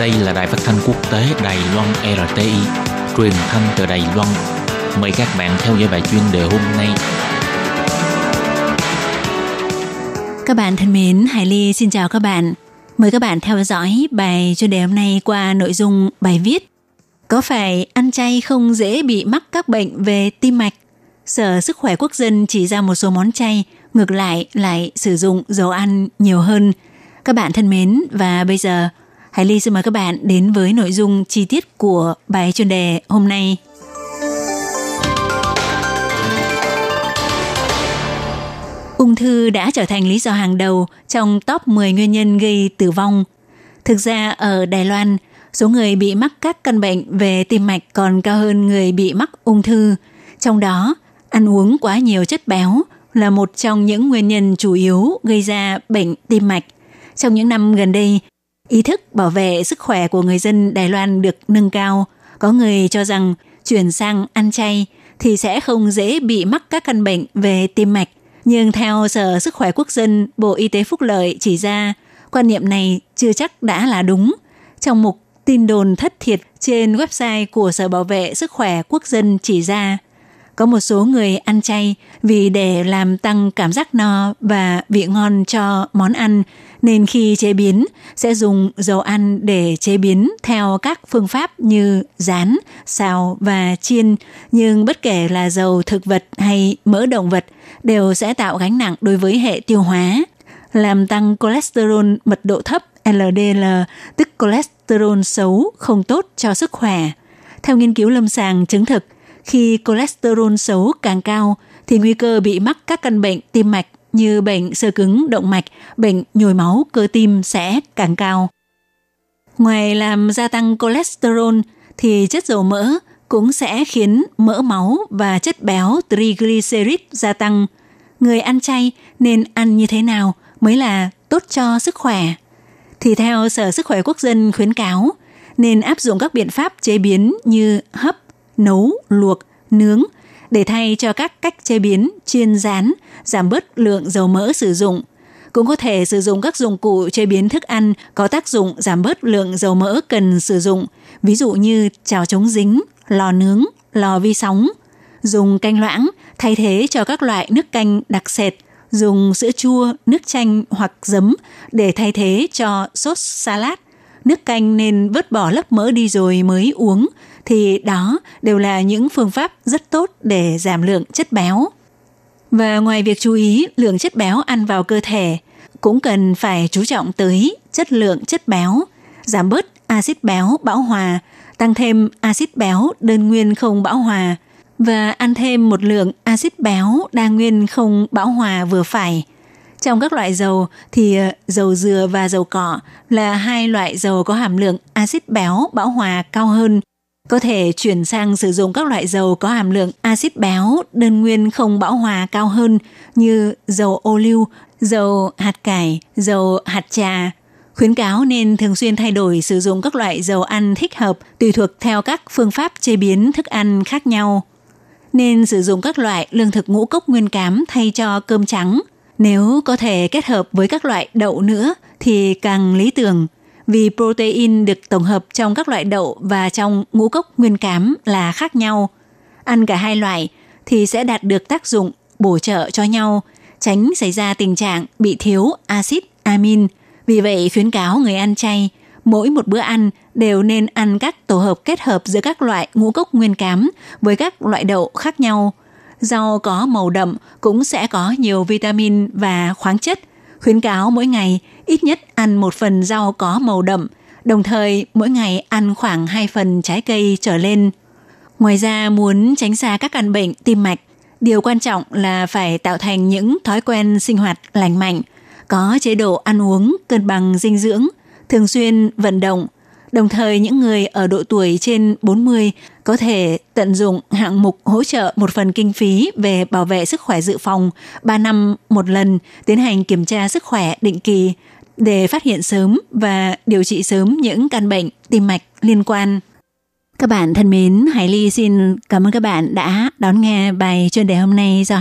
Đây là đài phát thanh quốc tế Đài Loan RTI, truyền thanh từ Đài Loan. Mời các bạn theo dõi bài chuyên đề hôm nay. Các bạn thân mến, Hải Ly xin chào các bạn. Mời các bạn theo dõi bài chuyên đề hôm nay qua nội dung bài viết Có phải ăn chay không dễ bị mắc các bệnh về tim mạch? Sở Sức khỏe Quốc dân chỉ ra một số món chay, ngược lại lại sử dụng dầu ăn nhiều hơn. Các bạn thân mến, và bây giờ Hải Ly xin mời các bạn đến với nội dung chi tiết của bài chuyên đề hôm nay. Ung thư đã trở thành lý do hàng đầu trong top 10 nguyên nhân gây tử vong. Thực ra ở Đài Loan, số người bị mắc các căn bệnh về tim mạch còn cao hơn người bị mắc ung thư. Trong đó, ăn uống quá nhiều chất béo là một trong những nguyên nhân chủ yếu gây ra bệnh tim mạch. Trong những năm gần đây, ý thức bảo vệ sức khỏe của người dân Đài Loan được nâng cao. Có người cho rằng chuyển sang ăn chay thì sẽ không dễ bị mắc các căn bệnh về tim mạch. Nhưng theo Sở Sức khỏe Quốc dân, Bộ Y tế Phúc Lợi chỉ ra, quan niệm này chưa chắc đã là đúng. Trong mục tin đồn thất thiệt trên website của Sở Bảo vệ Sức khỏe Quốc dân chỉ ra, có một số người ăn chay vì để làm tăng cảm giác no và vị ngon cho món ăn nên khi chế biến sẽ dùng dầu ăn để chế biến theo các phương pháp như rán, xào và chiên. Nhưng bất kể là dầu thực vật hay mỡ động vật đều sẽ tạo gánh nặng đối với hệ tiêu hóa, làm tăng cholesterol mật độ thấp LDL, tức cholesterol xấu không tốt cho sức khỏe. Theo nghiên cứu lâm sàng chứng thực, khi cholesterol xấu càng cao thì nguy cơ bị mắc các căn bệnh tim mạch như bệnh sơ cứng động mạch, bệnh nhồi máu cơ tim sẽ càng cao. Ngoài làm gia tăng cholesterol thì chất dầu mỡ cũng sẽ khiến mỡ máu và chất béo triglycerid gia tăng. Người ăn chay nên ăn như thế nào mới là tốt cho sức khỏe? Thì theo Sở Sức khỏe Quốc dân khuyến cáo, nên áp dụng các biện pháp chế biến như hấp, nấu, luộc, nướng để thay cho các cách chế biến, chiên rán, giảm bớt lượng dầu mỡ sử dụng. Cũng có thể sử dụng các dụng cụ chế biến thức ăn có tác dụng giảm bớt lượng dầu mỡ cần sử dụng, ví dụ như chảo chống dính, lò nướng, lò vi sóng. Dùng canh loãng thay thế cho các loại nước canh đặc sệt, dùng sữa chua, nước chanh hoặc giấm để thay thế cho sốt salad. Nước canh nên vớt bỏ lớp mỡ đi rồi mới uống, thì đó đều là những phương pháp rất tốt để giảm lượng chất béo. Và ngoài việc chú ý lượng chất béo ăn vào cơ thể, cũng cần phải chú trọng tới chất lượng chất béo, giảm bớt axit béo bão hòa, tăng thêm axit béo đơn nguyên không bão hòa và ăn thêm một lượng axit béo đa nguyên không bão hòa vừa phải. Trong các loại dầu thì ờ, dầu dừa và dầu cọ là hai loại dầu có hàm lượng axit béo bão hòa cao hơn có thể chuyển sang sử dụng các loại dầu có hàm lượng axit béo đơn nguyên không bão hòa cao hơn như dầu ô liu, dầu hạt cải, dầu hạt trà. Khuyến cáo nên thường xuyên thay đổi sử dụng các loại dầu ăn thích hợp tùy thuộc theo các phương pháp chế biến thức ăn khác nhau. Nên sử dụng các loại lương thực ngũ cốc nguyên cám thay cho cơm trắng. Nếu có thể kết hợp với các loại đậu nữa thì càng lý tưởng – vì protein được tổng hợp trong các loại đậu và trong ngũ cốc nguyên cám là khác nhau. Ăn cả hai loại thì sẽ đạt được tác dụng bổ trợ cho nhau, tránh xảy ra tình trạng bị thiếu axit amin. Vì vậy khuyến cáo người ăn chay mỗi một bữa ăn đều nên ăn các tổ hợp kết hợp giữa các loại ngũ cốc nguyên cám với các loại đậu khác nhau. Rau có màu đậm cũng sẽ có nhiều vitamin và khoáng chất. Khuyến cáo mỗi ngày ít nhất ăn một phần rau có màu đậm, đồng thời mỗi ngày ăn khoảng 2 phần trái cây trở lên. Ngoài ra muốn tránh xa các căn bệnh tim mạch, điều quan trọng là phải tạo thành những thói quen sinh hoạt lành mạnh, có chế độ ăn uống cân bằng dinh dưỡng, thường xuyên vận động. Đồng thời những người ở độ tuổi trên 40 có thể tận dụng hạng mục hỗ trợ một phần kinh phí về bảo vệ sức khỏe dự phòng 3 năm một lần tiến hành kiểm tra sức khỏe định kỳ để phát hiện sớm và điều trị sớm những căn bệnh tim mạch liên quan. Các bạn thân mến, Hải Ly xin cảm ơn các bạn đã đón nghe bài chuyên đề hôm nay do Hải